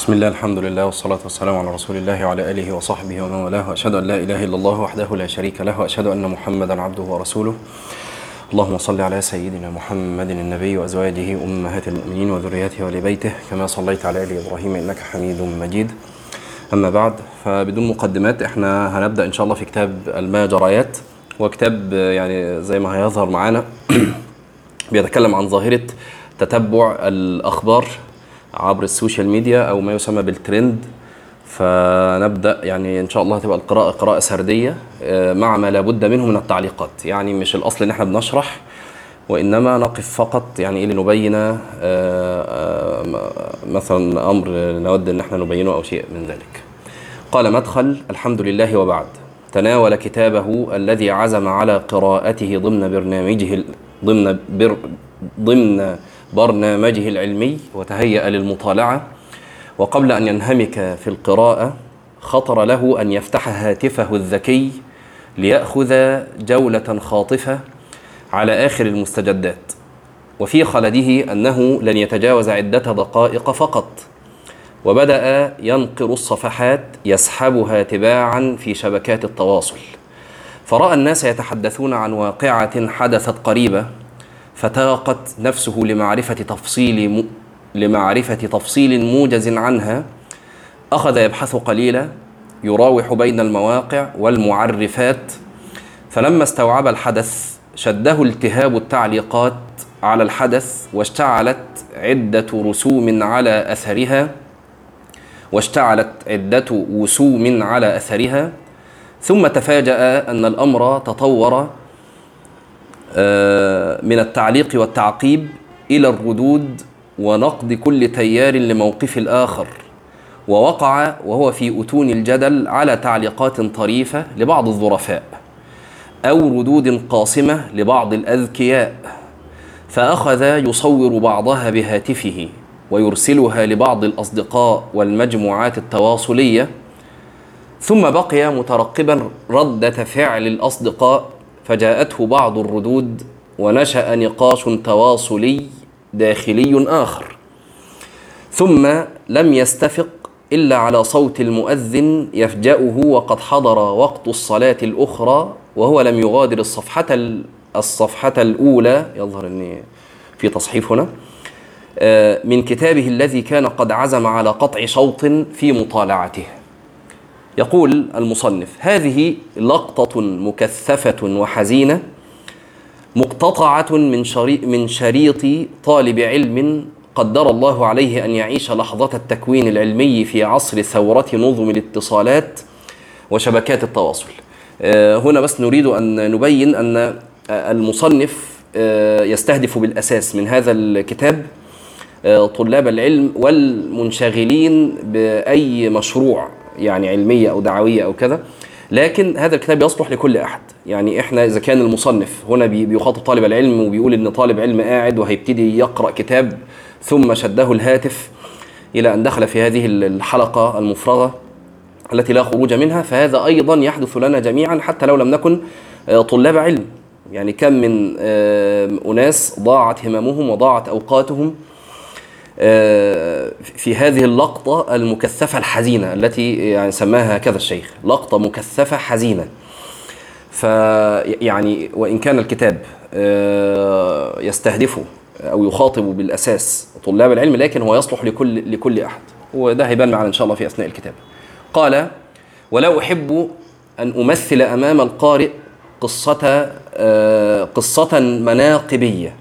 بسم الله الحمد لله والصلاة والسلام على رسول الله وعلى آله وصحبه ومن والاه وأشهد أن لا إله إلا الله وحده لا شريك له وأشهد أن محمدا عبده ورسوله اللهم صل على سيدنا محمد النبي وأزواجه أمهات المؤمنين وذريته ولبيته كما صليت على آل إبراهيم إنك حميد مجيد أما بعد فبدون مقدمات إحنا هنبدأ إن شاء الله في كتاب الماجريات وكتاب يعني زي ما هيظهر معانا بيتكلم عن ظاهرة تتبع الأخبار عبر السوشيال ميديا أو ما يسمى بالترند. فنبدأ يعني إن شاء الله هتبقى القراءة قراءة سردية آه، مع ما لابد منه من التعليقات. يعني مش الأصل إن إحنا بنشرح وإنما نقف فقط يعني إيه لنبين آه، آه، مثلا أمر نود إن إحنا نبينه أو شيء من ذلك. قال مدخل الحمد لله وبعد. تناول كتابه الذي عزم على قراءته ضمن برنامجه ضمن بر ضمن برنامجه العلمي وتهيأ للمطالعة. وقبل أن ينهمك في القراءة خطر له أن يفتح هاتفه الذكي ليأخذ جولة خاطفة على آخر المستجدات. وفي خلده أنه لن يتجاوز عدة دقائق فقط. وبدأ ينقر الصفحات يسحبها تباعا في شبكات التواصل. فرأى الناس يتحدثون عن واقعة حدثت قريبة. فتاقت نفسه لمعرفة تفصيل م... لمعرفة تفصيل موجز عنها. أخذ يبحث قليلا يراوح بين المواقع والمعرفات. فلما استوعب الحدث شده التهاب التعليقات على الحدث واشتعلت عدة رسوم على أثرها. واشتعلت عدة وسوم على أثرها. ثم تفاجأ أن الأمر تطور من التعليق والتعقيب إلى الردود ونقد كل تيار لموقف الآخر. ووقع وهو في أتون الجدل على تعليقات طريفة لبعض الظرفاء أو ردود قاصمة لبعض الأذكياء. فأخذ يصور بعضها بهاتفه ويرسلها لبعض الأصدقاء والمجموعات التواصلية. ثم بقي مترقبا ردة فعل الأصدقاء فجاءته بعض الردود ونشأ نقاش تواصلي داخلي آخر. ثم لم يستفق إلا على صوت المؤذن يفجأه وقد حضر وقت الصلاة الأخرى وهو لم يغادر الصفحة ال- الصفحة الأولى. يظهر أن في تصحيف هنا. آه، من كتابه الذي كان قد عزم على قطع شوط في مطالعته. يقول المصنف هذه لقطة مكثفة وحزينة مقتطعة من شريط من شريط طالب علم قدر الله عليه أن يعيش لحظة التكوين العلمي في عصر ثورة نظم الاتصالات وشبكات التواصل. آه، هنا بس نريد أن نبين أن المصنف آه، يستهدف بالأساس من هذا الكتاب آه، طلاب العلم والمنشغلين بأي مشروع. يعني علمية أو دعوية أو كذا لكن هذا الكتاب يصلح لكل أحد. يعني إحنا إذا كان المصنف هنا بي- بيخاطب طالب العلم وبيقول إن طالب علم قاعد وهيبتدي يقرأ كتاب ثم شده الهاتف إلى أن دخل في هذه الحلقة المفرغة التي لا خروج منها فهذا أيضا يحدث لنا جميعا حتى لو لم نكن آه، طلاب علم. يعني كم من آه، أناس ضاعت هممهم وضاعت أوقاتهم آه، في هذه اللقطة المكثفة الحزينة التي يعني سماها هكذا الشيخ لقطة مكثفة حزينة. فيعني وإن كان الكتاب آه، يستهدف أو يخاطب بالأساس طلاب العلم لكن هو يصلح لكل لكل أحد. وده هيبان معنا إن شاء الله في أثناء الكتاب. قال ولا أحب أن أمثل أمام القارئ قصة آه، قصة مناقبية.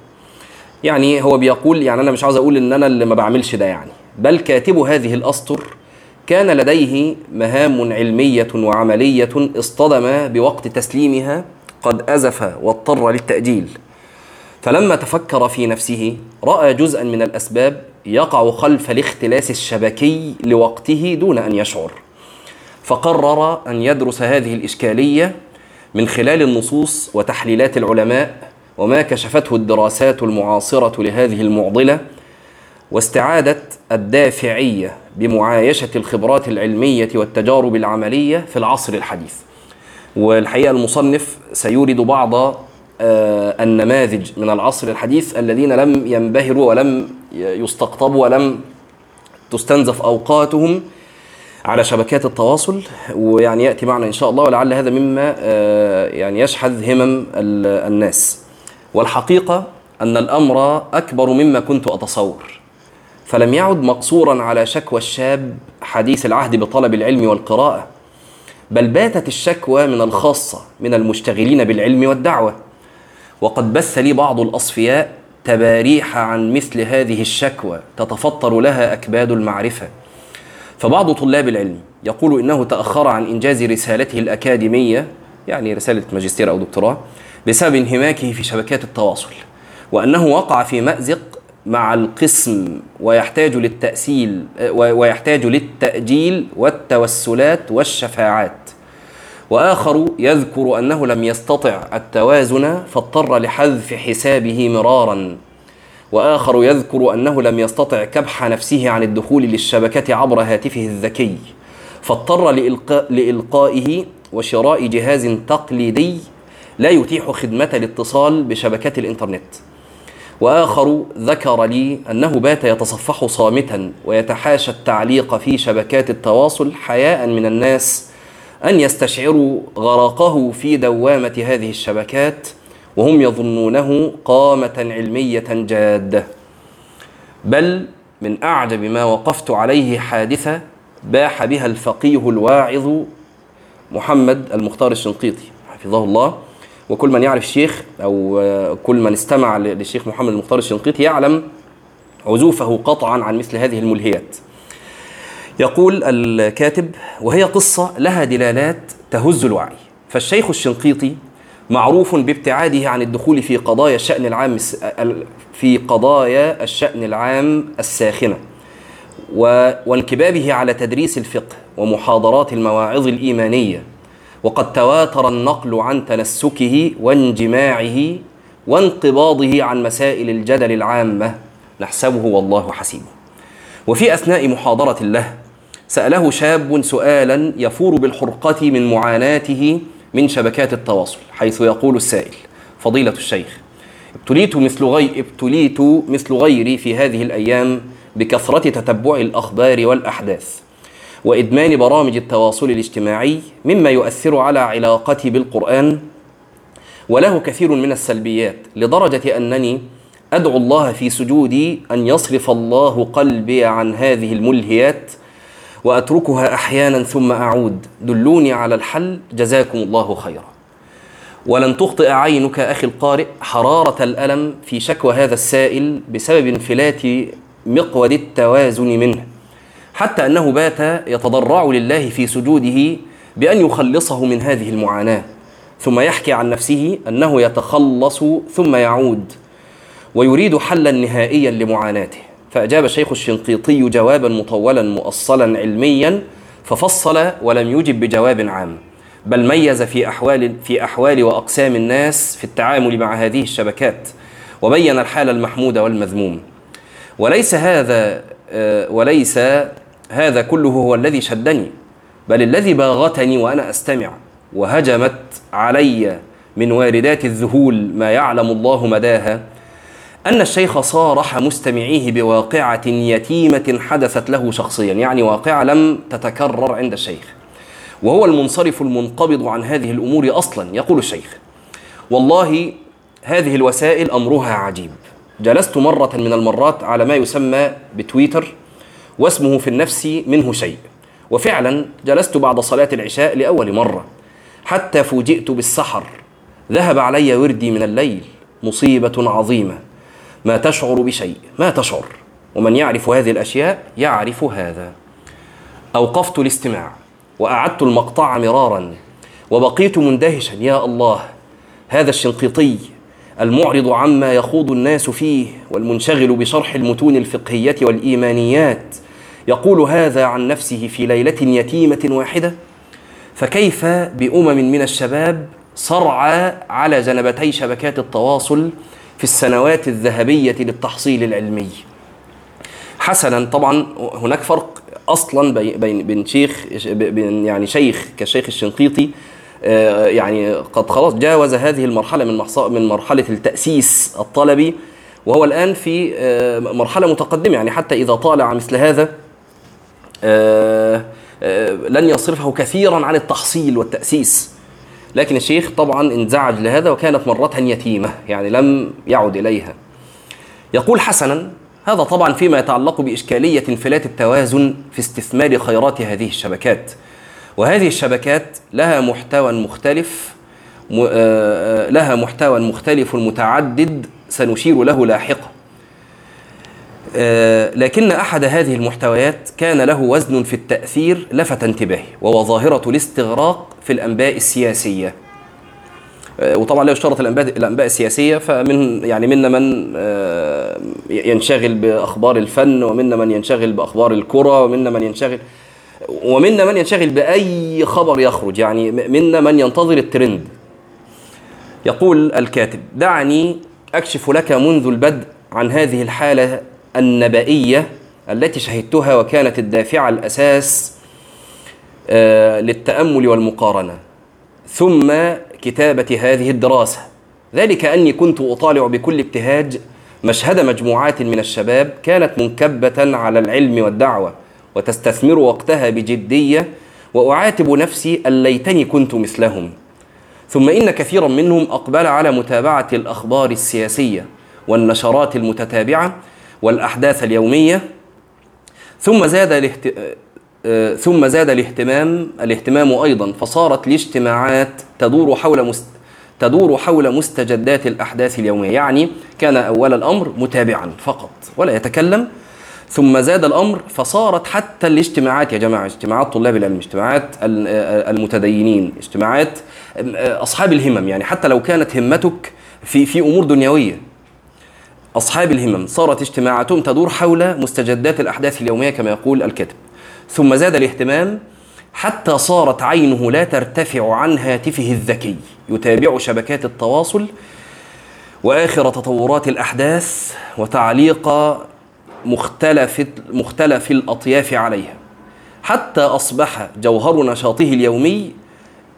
يعني هو بيقول يعني أنا مش عاوز أقول إن أنا اللي ما بعملش ده يعني بل كاتب هذه الأسطر كان لديه مهام علمية وعملية اصطدم بوقت تسليمها قد أزف واضطر للتأجيل. فلما تفكر في نفسه رأى جزءا من الأسباب يقع خلف الاختلاس الشبكي لوقته دون أن يشعر. فقرر أن يدرس هذه الإشكالية من خلال النصوص وتحليلات العلماء وما كشفته الدراسات المعاصرة لهذه المعضلة واستعاده الدافعية بمعايشة الخبرات العلمية والتجارب العملية في العصر الحديث. والحقيقة المصنف سيورد بعض آه، النماذج من العصر الحديث الذين لم ينبهروا ولم يستقطبوا ولم تستنزف أوقاتهم على شبكات التواصل ويعني يأتي معنا إن شاء الله ولعل هذا مما آه، يعني يشحذ همم ال- الناس والحقيقة أن الأمر أكبر مما كنت أتصور. فلم يعد مقصورا على شكوى الشاب حديث العهد بطلب العلم والقراءة بل باتت الشكوى من الخاصة من المشتغلين بالعلم والدعوة. وقد بث لي بعض الأصفياء تباريح عن مثل هذه الشكوى تتفطر لها أكباد المعرفة. فبعض طلاب العلم يقول إنه تأخر عن إنجاز رسالته الأكاديمية يعني رسالة ماجستير أو دكتوراه بسبب انهماكه في شبكات التواصل وأنه وقع في مأزق مع القسم ويحتاج للتأسيل ويحتاج للتأجيل والتوسلات والشفاعات. وآخر يذكر أنه لم يستطع التوازن فاضطر لحذف حسابه مرارا. وآخر يذكر أنه لم يستطع كبح نفسه عن الدخول للشبكة عبر هاتفه الذكي فاضطر لإلقائه وشراء جهاز تقليدي لا يتيح خدمة الاتصال بشبكات الإنترنت. وآخر ذكر لي أنه بات يتصفح صامتا ويتحاشى التعليق في شبكات التواصل حياء من الناس أن يستشعروا غرقه في دوامة هذه الشبكات وهم يظنونه قامة علمية جادة. بل من أعجب ما وقفت عليه حادثة باح بها الفقيه الواعظ محمد المختار الشنقيطي حفظه الله. وكل من يعرف الشيخ أو كل من استمع للشيخ محمد المختار الشنقيطي يعلم عزوفه قطعا عن مثل هذه الملهيات. يقول الكاتب وهي قصة لها دلالات تهز الوعي. فالشيخ الشنقيطي معروف بابتعاده عن الدخول في قضايا الشأن العام في قضايا الشأن العام الساخنة وانكبابه على تدريس الفقه ومحاضرات المواعظ الإيمانية وقد تواتر النقل عن تنسكه وانجماعه وانقباضه عن مسائل الجدل العامة. نحسبه والله حسيبه وفي أثناء محاضرة له سأله شاب سؤالا يفور بالحرقة من معاناته من شبكات التواصل حيث يقول السائل فضيلة الشيخ ابتليت مثل غي ابتليت مثل غيري في هذه الأيام بكثرة تتبع الأخبار والأحداث. وإدمان برامج التواصل الاجتماعي مما يؤثر على علاقتي بالقرآن وله كثير من السلبيات لدرجة أنني أدعو الله في سجودي أن يصرف الله قلبي عن هذه الملهيات وأتركها أحيانا ثم أعود. دلوني على الحل جزاكم الله خيرا. ولن تخطئ عينك أخي القارئ حرارة الألم في شكوى هذا السائل بسبب انفلات مقود التوازن منه. حتى أنه بات يتضرع لله في سجوده بأن يخلصه من هذه المعاناة. ثم يحكي عن نفسه أنه يتخلص ثم يعود ويريد حلا نهائيا لمعاناته. فأجاب الشيخ الشنقيطي جوابا مطولا مؤصلا علميا ففصل ولم يجب بجواب عام. بل ميز في أحوال في أحوال وأقسام الناس في التعامل مع هذه الشبكات وبين الحال المحمود والمذموم. وليس هذا وليس هذا كله هو الذي شدني بل الذي باغتني وأنا أستمع وهجمت علي من واردات الذهول ما يعلم الله مداها أن الشيخ صارح مستمعيه بواقعة يتيمة حدثت له شخصيا يعني واقعة لم تتكرر عند الشيخ. وهو المنصرف المنقبض عن هذه الأمور أصلا يقول الشيخ والله هذه الوسائل أمرها عجيب. جلست مرة من المرات على ما يسمى بتويتر واسمه في النفس منه شيء. وفعلا جلست بعد صلاة العشاء لأول مرة حتى فوجئت بالسحر. ذهب علي وردي من الليل مصيبة عظيمة. ما تشعر بشيء ما تشعر. ومن يعرف هذه الأشياء يعرف هذا. أوقفت الاستماع وأعدت المقطع مرارا وبقيت مندهشا. يا الله هذا الشنقيطي المعرض عما يخوض الناس فيه والمنشغل بشرح المتون الفقهية والإيمانيات يقول هذا عن نفسه في ليلة يتيمة واحدة فكيف بأمم من الشباب صرعى على جنبتي شبكات التواصل في السنوات الذهبية للتحصيل العلمي؟ حسنا طبعا هناك فرق أصلا بين بين شيخ بين يعني شيخ كالشيخ الشنقيطي يعني قد خلاص جاوز هذه المرحلة من من مرحلة التأسيس الطلبي وهو الآن في مرحلة متقدمة يعني حتى إذا طالع مثل هذا آه، آه، لن يصرفه كثيرا عن التحصيل والتأسيس. لكن الشيخ طبعا انزعج لهذا وكانت مرة يتيمة يعني لم يعد إليها. يقول حسنا هذا طبعا فيما يتعلق بإشكالية انفلات التوازن في استثمار خيرات هذه الشبكات. وهذه الشبكات لها محتوى مختلف آه، آه، لها محتوى مختلف متعدد سنشير له لاحقا. آه، لكن أحد هذه المحتويات كان له وزن في التأثير لفت انتباهي وهو ظاهرة الاستغراق في الأنباء السياسية. آه، وطبعا لا يشترط الأنباء الأنباء السياسية فمن يعني منا من آه، ينشغل بأخبار الفن ومنا من ينشغل بأخبار الكرة ومنا من ينشغل ومنا من ينشغل بأي خبر يخرج يعني منا من ينتظر الترند. يقول الكاتب دعني أكشف لك منذ البدء عن هذه الحالة النبائية التي شهدتها وكانت الدافعة الأساس آه، للتأمل والمقارنة. ثم كتابة هذه الدراسة. ذلك أني كنت أطالع بكل ابتهاج مشهد مجموعات من الشباب كانت منكبة على العلم والدعوة وتستثمر وقتها بجدية وأعاتب نفسي أن ليتني كنت مثلهم. ثم إن كثيرا منهم أقبل على متابعة الأخبار السياسية والنشرات المتتابعة والأحداث اليومية. ثم زاد الاهت... آه، ثم زاد الاهتمام الاهتمام أيضا فصارت الاجتماعات تدور حول مست... تدور حول مستجدات الأحداث اليومية. يعني كان أول الأمر متابعا فقط ولا يتكلم. ثم زاد الأمر فصارت حتى الاجتماعات يا جماعة اجتماعات طلاب العلم اجتماعات آه، المتدينين اجتماعات آه، أصحاب الهمم. يعني حتى لو كانت همتك في في أمور دنيوية أصحاب الهمم صارت اجتماعاتهم تدور حول مستجدات الأحداث اليومية كما يقول الكاتب. ثم زاد الاهتمام حتى صارت عينه لا ترتفع عن هاتفه الذكي يتابع شبكات التواصل وآخر تطورات الأحداث وتعليق مختلف مختلف الأطياف عليها. حتى أصبح جوهر نشاطه اليومي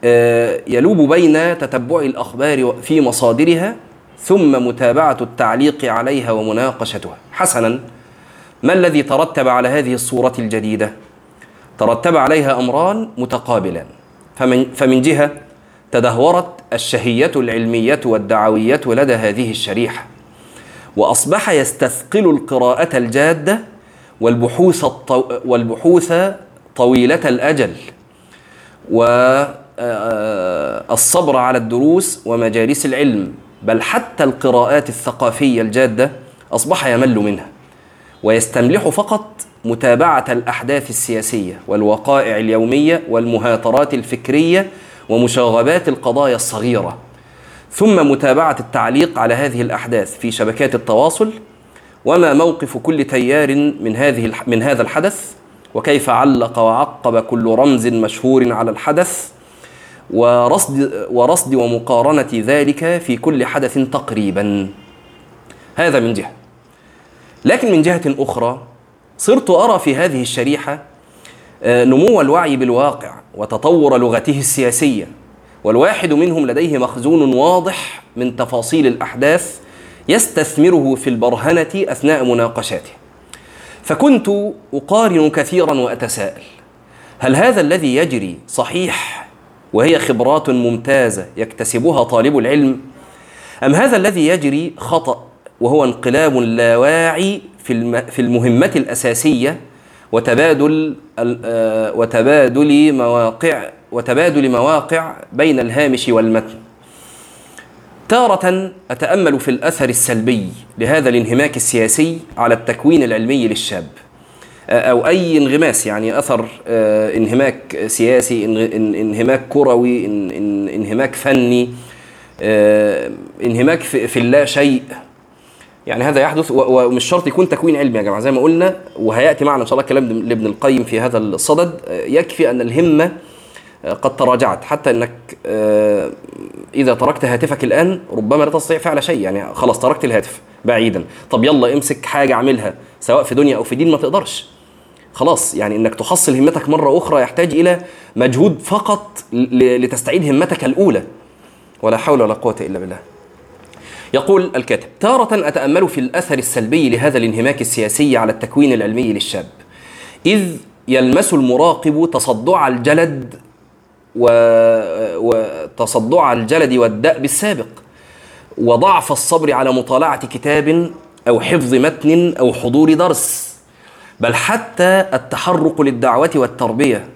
آه، يلوب بين تتبع الأخبار في مصادرها ثم متابعة التعليق عليها ومناقشتها. حسنا ما الذي ترتب على هذه الصورة الجديدة؟ ترتب عليها أمران متقابلان. فمن, فمن جهة تدهورت الشهية العلمية والدعوية لدى هذه الشريحة وأصبح يستثقل القراءة الجادة والبحوث الطو والبحوث طويلة الأجل والصبر على الدروس ومجالس العلم. بل حتى القراءات الثقافية الجادة أصبح يمل منها ويستملح فقط متابعة الأحداث السياسية والوقائع اليومية والمهاترات الفكرية ومشاغبات القضايا الصغيرة. ثم متابعة التعليق على هذه الأحداث في شبكات التواصل وما موقف كل تيار من هذه من هذا الحدث؟ وكيف علق وعقب كل رمز مشهور على الحدث؟ ورصد ورصد ومقارنة ذلك في كل حدث تقريبا. هذا من جهة. لكن من جهة أخرى صرت أرى في هذه الشريحة آه، نمو الوعي بالواقع وتطور لغته السياسية والواحد منهم لديه مخزون واضح من تفاصيل الأحداث يستثمره في البرهنة أثناء مناقشاته. فكنت أقارن كثيرا وأتساءل هل هذا الذي يجري صحيح وهي خبرات ممتازة يكتسبها طالب العلم. أم هذا الذي يجري خطأ وهو انقلاب لا واعي في في المهمة الأساسية وتبادل آه، وتبادل مواقع وتبادل مواقع بين الهامش والمتن. تارة أتأمل في الأثر السلبي لهذا الانهماك السياسي على التكوين العلمي للشاب. أو أي انغماس يعني أثر آه، انهماك سياسي انهماك كروي إن- إن- انهماك فني آه، انهماك في اللا شيء. يعني هذا يحدث ومش شرط يكون تكوين علمي يا جماعة. زي ما قلنا وهيأتي معنا إن شاء الله كلام لابن القيم في هذا الصدد. آه، يكفي أن الهمة آه، قد تراجعت. حتى إنك آه، إذا تركت هاتفك الآن ربما لا تستطيع فعل شيء. يعني خلاص تركت الهاتف بعيدا. طب يلا امسك حاجة اعملها. سواء في دنيا أو في دين ما تقدرش. خلاص يعني إنك تحصل همتك مرة أخرى يحتاج إلى مجهود فقط لتستعيد همتك الأولى. ولا حول ولا قوة إلا بالله. يقول الكاتب تارة أتأمل في الأثر السلبي لهذا الانهماك السياسي على التكوين العلمي للشاب. إذ يلمس المراقب تصدع الجلد و... وتصدع الجلد والدأب السابق. وضعف الصبر على مطالعة كتاب أو حفظ متن أو حضور درس بل حتى التحرك للدعوة والتربية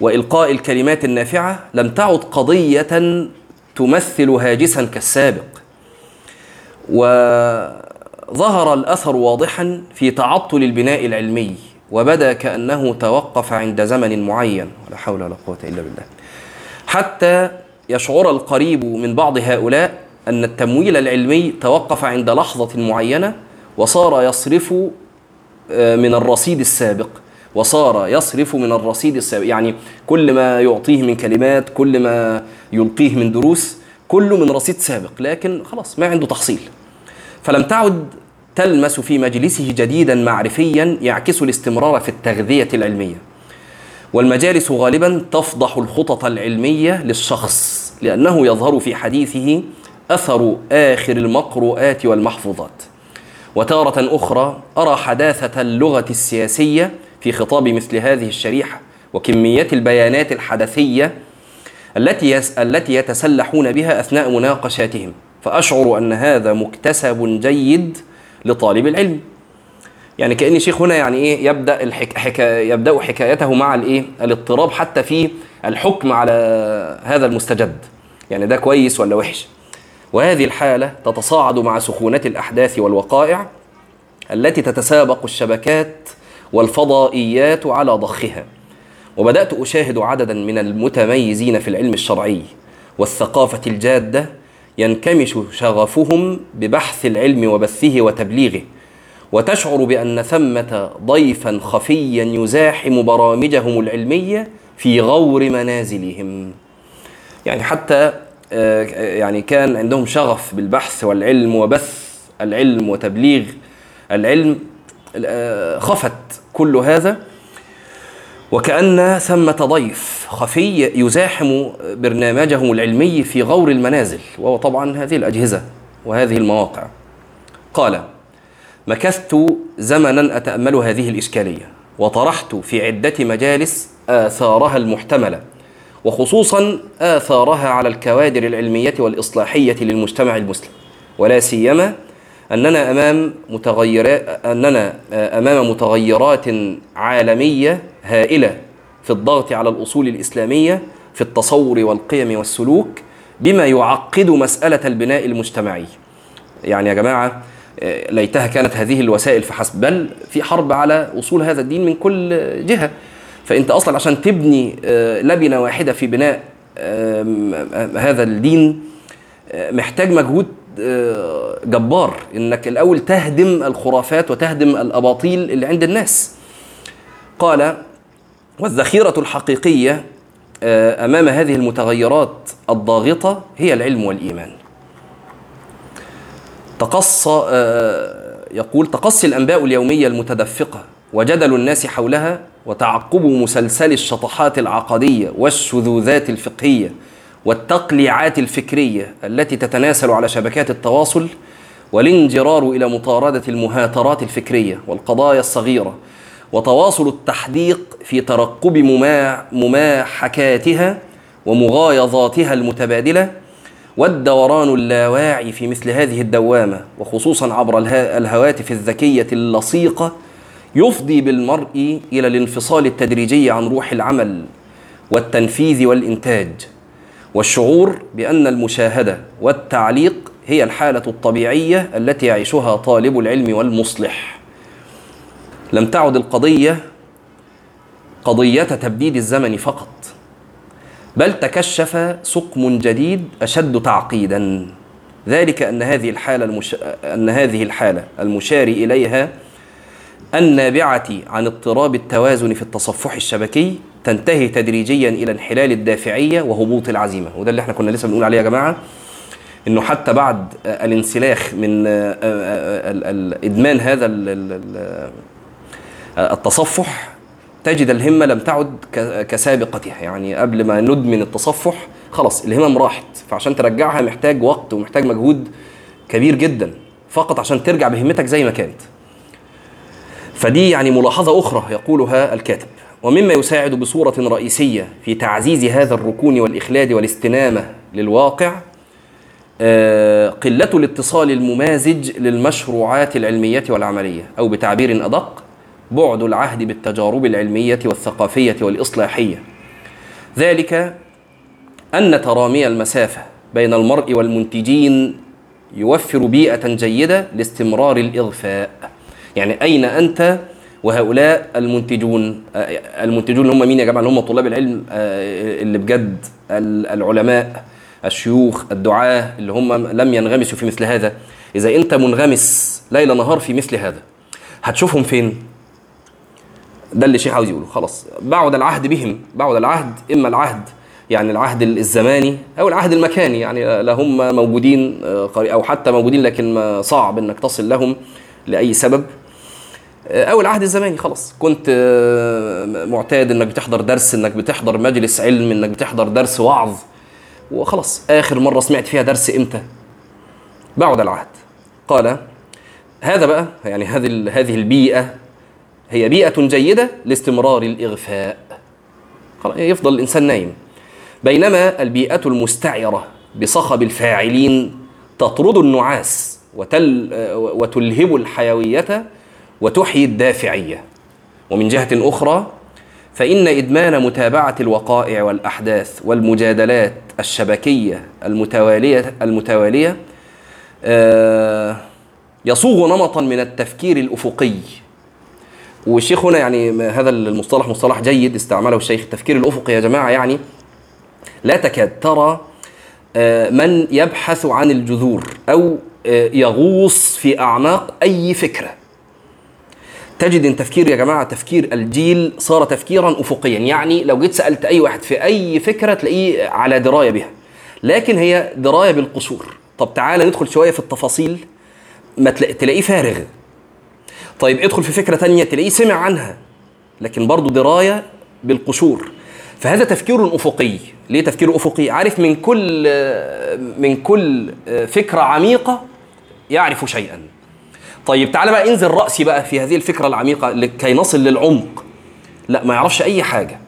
وإلقاء الكلمات النافعة لم تعد قضية تمثل هاجسا كالسابق. وظهر الأثر واضحا في تعطل البناء العلمي وبدأ كأنه توقف عند زمن معين. ولا حول ولا قوة إلا بالله. حتى يشعر القريب من بعض هؤلاء أن التمويل العلمي توقف عند لحظة معينة وصار يصرف آه، من الرصيد السابق. وصار يصرف من الرصيد السابق. يعني كل ما يعطيه من كلمات كل ما يلقيه من دروس كله من رصيد سابق. لكن خلاص ما عنده تحصيل. فلم تعد تلمس في مجلسه جديدا معرفيا يعكس الاستمرار في التغذية العلمية. والمجالس غالبا تفضح الخطط العلمية للشخص لأنه يظهر في حديثه أثر آخر المقروءات والمحفوظات. وتارة أخرى أرى حداثة اللغة السياسية في خطاب مثل هذه الشريحة وكمية البيانات الحدثية التي التي يتسلحون بها أثناء مناقشاتهم. فأشعر أن هذا مكتسب جيد لطالب العلم. يعني كأن شيخ هنا يعني إيه يبدأ الحك... حكا... يبدأ حكايته مع الإيه الاضطراب حتى في الحكم على هذا المستجد. يعني ده كويس ولا وحش؟ وهذه الحالة تتصاعد مع سخونة الأحداث والوقائع التي تتسابق الشبكات والفضائيات على ضخها. وبدأت أشاهد عددا من المتميزين في العلم الشرعي والثقافة الجادة ينكمش شغفهم ببحث العلم وبثه وتبليغه وتشعر بأن ثمة ضيفا خفيا يزاحم برامجهم العلمية في غور منازلهم. يعني حتى يعني كان عندهم شغف بالبحث والعلم وبث العلم وتبليغ العلم آه، خفت كل هذا. وكأن ثمة ضيف خفي يزاحم برنامجهم العلمي في غور المنازل وهو طبعا هذه الأجهزة وهذه المواقع. قال مكثت زمنا أتأمل هذه الإشكالية وطرحت في عدة مجالس آثارها المحتملة وخصوصا آثارها على الكوادر العلمية والإصلاحية للمجتمع المسلم. ولا سيما أننا أمام متغيرات أننا أمام متغيرات عالمية هائلة في الضغط على الأصول الإسلامية في التصور والقيم والسلوك بما يعقد مسألة البناء المجتمعي. يعني يا جماعة ليتها كانت هذه الوسائل فحسب بل في حرب على أصول هذا الدين من كل جهة. فأنت أصلا عشان تبني لبنة واحدة في بناء هذا الدين محتاج مجهود جبار. إنك الأول تهدم الخرافات وتهدم الأباطيل اللي عند الناس. قال والذخيرة الحقيقية أمام هذه المتغيرات الضاغطة هي العلم والإيمان. تقصى يقول تقصي الأنباء اليومية المتدفقة وجدل الناس حولها وتعقب مسلسل الشطحات العقدية والشذوذات الفقهية والتقليعات الفكرية التي تتناسل على شبكات التواصل والانجرار إلى مطاردة المهاترات الفكرية والقضايا الصغيرة وتواصل التحديق في ترقب مماحكاتها ومغايظاتها المتبادلة والدوران اللاواعي في مثل هذه الدوامة وخصوصا عبر الهواتف الذكية اللصيقة يفضي بالمرء إلى الانفصال التدريجي عن روح العمل والتنفيذ والإنتاج والشعور بأن المشاهدة والتعليق هي الحالة الطبيعية التي يعيشها طالب العلم والمصلح. لم تعد القضية قضية تبديد الزمن فقط بل تكشف سقم جديد أشد تعقيدا. ذلك أن هذه الحالة المش... أن هذه الحالة المشار إليها النابعة عن اضطراب التوازن في التصفح الشبكي تنتهي تدريجيا إلى انحلال الدافعية وهبوط العزيمة. وده اللي إحنا كنا لسه بنقول عليه يا جماعة إنه حتى بعد الانسلاخ من إدمان هذا التصفح تجد الهمة لم تعد كسابقتها. يعني قبل ما ندمن التصفح خلاص الهمم راحت. فعشان ترجعها محتاج وقت ومحتاج مجهود كبير جدا. فقط عشان ترجع بهمتك زي ما كانت. فدي يعني ملاحظة أخرى يقولها الكاتب. ومما يساعد بصورة رئيسية في تعزيز هذا الركون والإخلاد والاستنامة للواقع آه، قلة الاتصال الممازج للمشروعات العلمية والعملية أو بتعبير أدق بعد العهد بالتجارب العلمية والثقافية والإصلاحية. ذلك أن ترامي المسافة بين المرء والمنتجين يوفر بيئة جيدة لاستمرار الإغفاء. يعني أين أنت وهؤلاء المنتجون؟ آه، المنتجون اللي هم مين يا جماعة؟ اللي هم طلاب العلم آه، اللي بجد ال- العلماء الشيوخ الدعاة اللي هم لم ينغمسوا في مثل هذا. إذا أنت منغمس ليل نهار في مثل هذا هتشوفهم فين؟ ده اللي الشيخ عاوز يقوله. خلاص بعد العهد بهم بعد العهد إما العهد يعني العهد الزماني أو العهد المكاني يعني لا هم موجودين آه، أو حتى موجودين لكن صعب إنك تصل لهم لأي سبب. أو العهد الزماني خلاص. كنت آه، معتاد إنك بتحضر درس إنك بتحضر مجلس علم إنك بتحضر درس وعظ. وخلاص آخر مرة سمعت فيها درس إمتى؟ بعد العهد. قال هذا بقى يعني هذه هذه البيئة هي بيئة جيدة لاستمرار الإغفاء. خلاص، يفضل الإنسان نايم. بينما البيئة المستعرة بصخب الفاعلين تطرد النعاس وتل وتلهب الحيوية وتحيي الدافعية. ومن جهة أخرى فإن إدمان متابعة الوقائع والأحداث والمجادلات الشبكية المتوالية المتوالية آه، يصوغ نمطا من التفكير الأفقي. والشيخ هنا يعني هذا المصطلح مصطلح جيد استعمله الشيخ. التفكير الافقي يا جماعة يعني لا تكاد ترى آه، من يبحث عن الجذور أو آه، يغوص في أعماق أي فكرة. تجد إن تفكير يا جماعة تفكير الجيل صار تفكيرا افقيا. يعني لو جيت سألت أي واحد في أي فكرة تلاقيه على دراية بها. لكن هي دراية بالقشور طب تعالى ندخل شوية في التفاصيل. ما تلاقي- تلاقيه فارغ. طيب ادخل في فكرة تانية تلاقيه سمع عنها. لكن برضه دراية بالقشور فهذا تفكير أفقي. ليه تفكير أفقي؟ عارف من كل من كل فكرة عميقة يعرف شيئا. طيب تعالى بقى انزل رأسي بقى في هذه الفكرة العميقة لكي نصل للعمق. لا ما يعرفش أي حاجة.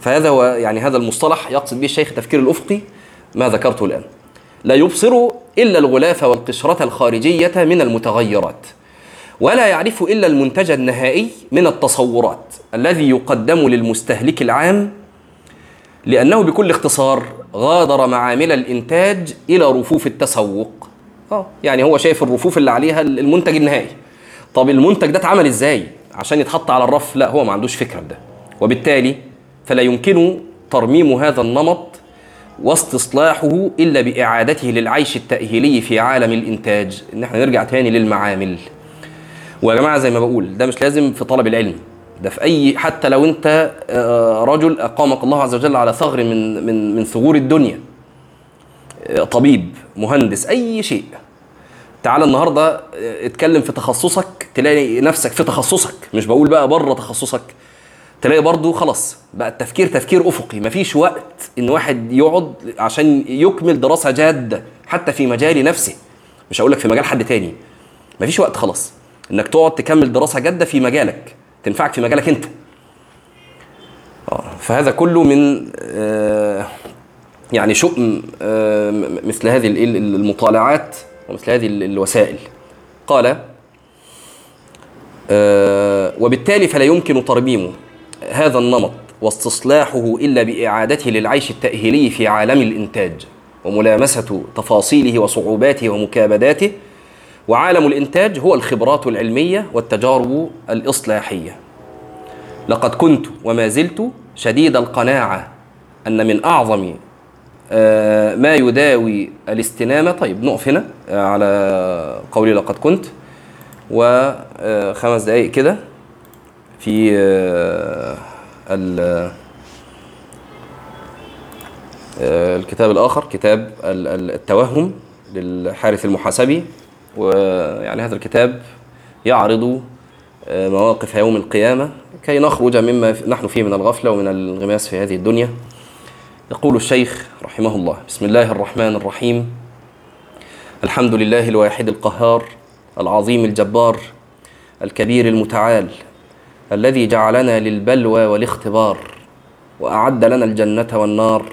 فهذا هو يعني هذا المصطلح يقصد به الشيخ التفكير الأفقي ما ذكرته الآن. لا يبصر إلا الغلاف والقشرة الخارجية من المتغيرات ولا يعرف إلا المنتج النهائي من التصورات الذي يقدم للمستهلك العام لأنه بكل اختصار غادر معامل الإنتاج إلى رفوف التسوق. آه. يعني هو شايف الرفوف اللي عليها المنتج النهائي. طب المنتج ده اتعمل إزاي؟ عشان يتحط على الرف؟ لا هو ما عندوش فكرة بده وبالتالي فلا يمكن ترميم هذا النمط واستصلاحه إلا بإعادته للعيش التأهيلي في عالم الإنتاج. ان إحنا نرجع تاني للمعامل. ويا جماعة زي ما بقول ده مش لازم في طلب العلم. ده في أي حتى لو أنت آه، رجل أقامك الله عز وجل على ثغر من من من ثغور الدنيا. طبيب مهندس أي شيء. تعال النهارده آه، اتكلم في تخصصك تلاقي نفسك في تخصصك. مش بقول بقى بره تخصصك. تلاقي برضو خلاص بقى التفكير تفكير أفقي. مفيش وقت إن واحد يقعد عشان يكمل دراسة جادة حتى في مجال نفسه مش هقول لك في مجال حد تاني. مفيش وقت خلاص. إنك تقعد تكمل دراسة جادة في مجالك. تنفعك في مجالك أنت. آه، فهذا كله من آه، يعني شؤم آه، مثل هذه ال- ال- المطالعات ومثل هذه ال- الوسائل. قال آه، وبالتالي فلا يمكن ترميم هذا النمط واستصلاحه إلا بإعادته للعيش التأهيلي في عالم الإنتاج وملامسة تفاصيله وصعوباته ومكابداته. وعالم الإنتاج هو الخبرات العلمية والتجارب الإصلاحية. لقد كنت وما زلت شديد القناعة أن من أعظم آه، ما يداوي الاستنامه طيب نقف هنا آه، على قولي لقد كنت. وخمس دقائق كده في آه، ال- آه، الكتاب الآخر كتاب ال- ال- التوهم للحارث المحاسبي. ويعني هذا الكتاب يعرض آه، مواقف يوم القيامة كي نخرج مما نحن فيه من الغفلة ومن الانغماس في هذه الدنيا. يقول الشيخ رحمه الله بسم الله الرحمن الرحيم. الحمد لله الواحد القهار العظيم الجبار الكبير المتعال الذي جعلنا للبلوى والاختبار وأعد لنا الجنة والنار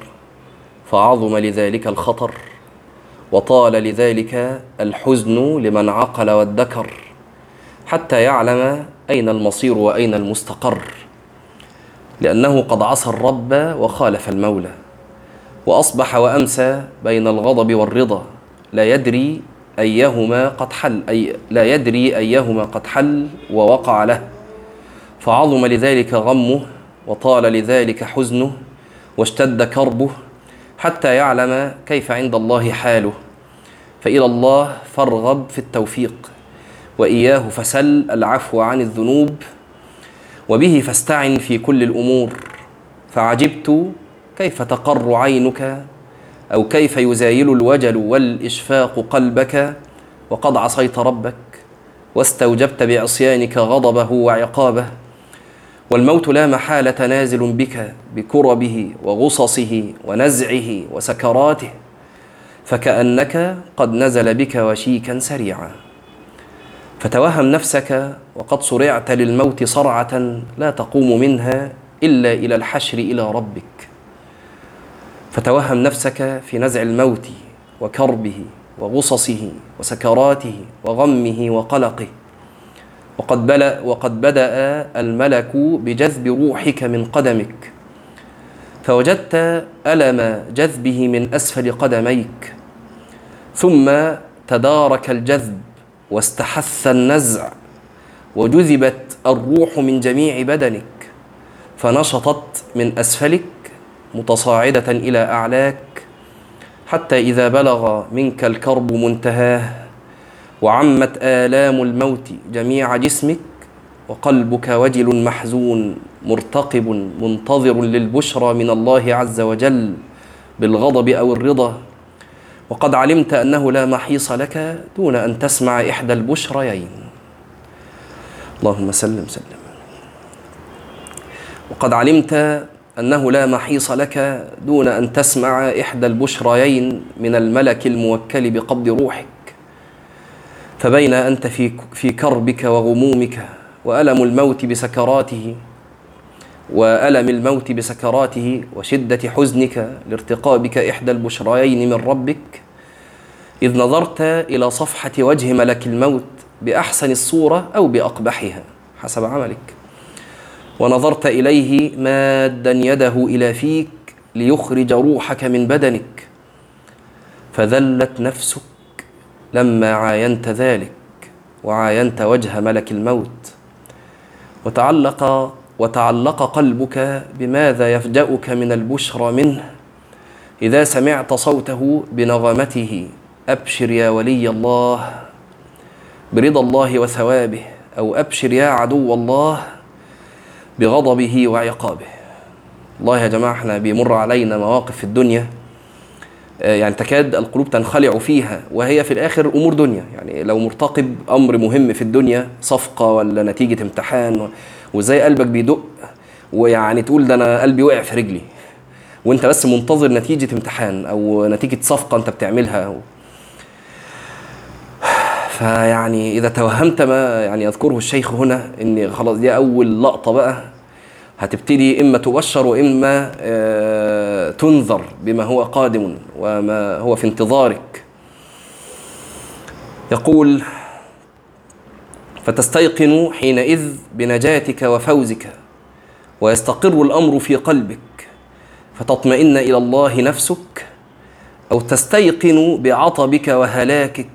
فعظم لذلك الخطر وطال لذلك الحزن لمن عقل وادكر حتى يعلم أين المصير وأين المستقر لأنه قد عصى الرب وخالف المولى. وأصبح وأمسى بين الغضب والرضا. لا يدري أيهما قد حل أي لا يدري أيهما قد حل ووقع له. فعظم لذلك غمه وطال لذلك حزنه واشتد كربه حتى يعلم كيف عند الله حاله. فإلى الله فارغب في التوفيق وإياه فسل العفو عن الذنوب وبه فاستعن في كل الأمور. فعجبت كيف تقر عينك؟ أو كيف يزايل الوجل والإشفاق قلبك؟ وقد عصيت ربك واستوجبت بعصيانك غضبه وعقابه والموت لا محالة نازل بك بكربه وغصصه ونزعه وسكراته فكأنك قد نزل بك وشيكا سريعا. فتوهم نفسك وقد صرعت للموت صرعة لا تقوم منها إلا إلى الحشر إلى ربك. فتوهم نفسك في نزع الموت وكربه وغصصه وسكراته وغمه وقلقه. وقد بلأ وقد بدأ الملك بجذب روحك من قدمك. فوجدت ألم جذبه من أسفل قدميك. ثم تدارك الجذب واستحث النزع وجذبت الروح من جميع بدنك. فنشطت من أسفلك متصاعدة إلى أعلاك حتى إذا بلغ منك الكرب منتهاه وعمت آلام الموت جميع جسمك وقلبك وجل محزون مرتقب منتظر للبشرى من الله عز وجل بالغضب أو الرضا. وقد علمت أنه لا محيص لك دون أن تسمع إحدى البشريين. اللهم سلم سلم. وقد علمت أنه لا محيص لك دون أن تسمع إحدى البشريين من الملك الموكل بقبض روحك. فبين أنت في في كربك وغمومك وألم الموت بسكراته وألم الموت بسكراته وشدة حزنك لارتقابك إحدى البشريين من ربك. إذ نظرت إلى صفحة وجه ملك الموت بأحسن الصورة أو بأقبحها حسب عملك. ونظرت إليه مادا يده إلى فيك ليخرج روحك من بدنك. فذلت نفسك لما عاينت ذلك وعاينت وجه ملك الموت. وتعلق وتعلق قلبك بماذا يفجأك من البشرى منه؟ إذا سمعت صوته بنغمته أبشر يا ولي الله برضا الله وثوابه أو أبشر يا عدو الله بغضبه وعقابه. الله يا جماعة إحنا بيمر علينا مواقف في الدنيا يعني تكاد القلوب تنخلع فيها وهي في الآخر أمور دنيا. يعني لو مرتقب أمر مهم في الدنيا صفقة ولا نتيجة امتحان وزي قلبك بيدق ويعني تقول ده أنا قلبي وقع في رجلي وأنت بس منتظر نتيجة امتحان أو نتيجة صفقة أنت بتعملها فيعني إذا توهمت ما يعني يذكره الشيخ هنا إن خلاص دي أول لقطة بقى. هتبتدي إما تبشر وإما آه تنذر بما هو قادم وما هو في انتظارك. يقول فتستيقن حينئذ بنجاتك وفوزك ويستقر الأمر في قلبك فتطمئن إلى الله نفسك أو تستيقن بعطبك وهلاكك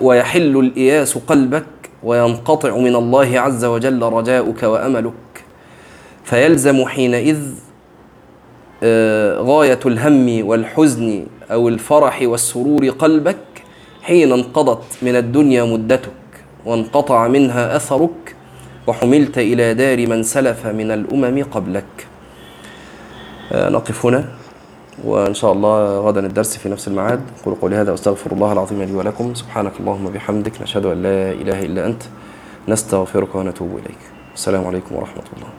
ويحل الإياس قلبك وينقطع من الله عز وجل رجاؤك وأملك. فيلزم حينئذ غاية الهم والحزن أو الفرح والسرور قلبك حين انقضت من الدنيا مدتك وانقطع منها أثرك وحملت إلى دار من سلف من الأمم قبلك. نقف هنا. وإن شاء الله غدا الدرس في نفس الميعاد. قولوا قولي هذا وأستغفر الله العظيم لي ولكم. سبحانك اللهم وبحمدك. نشهد أن لا إله إلا أنت. نستغفرك ونتوب إليك. السلام عليكم ورحمة الله.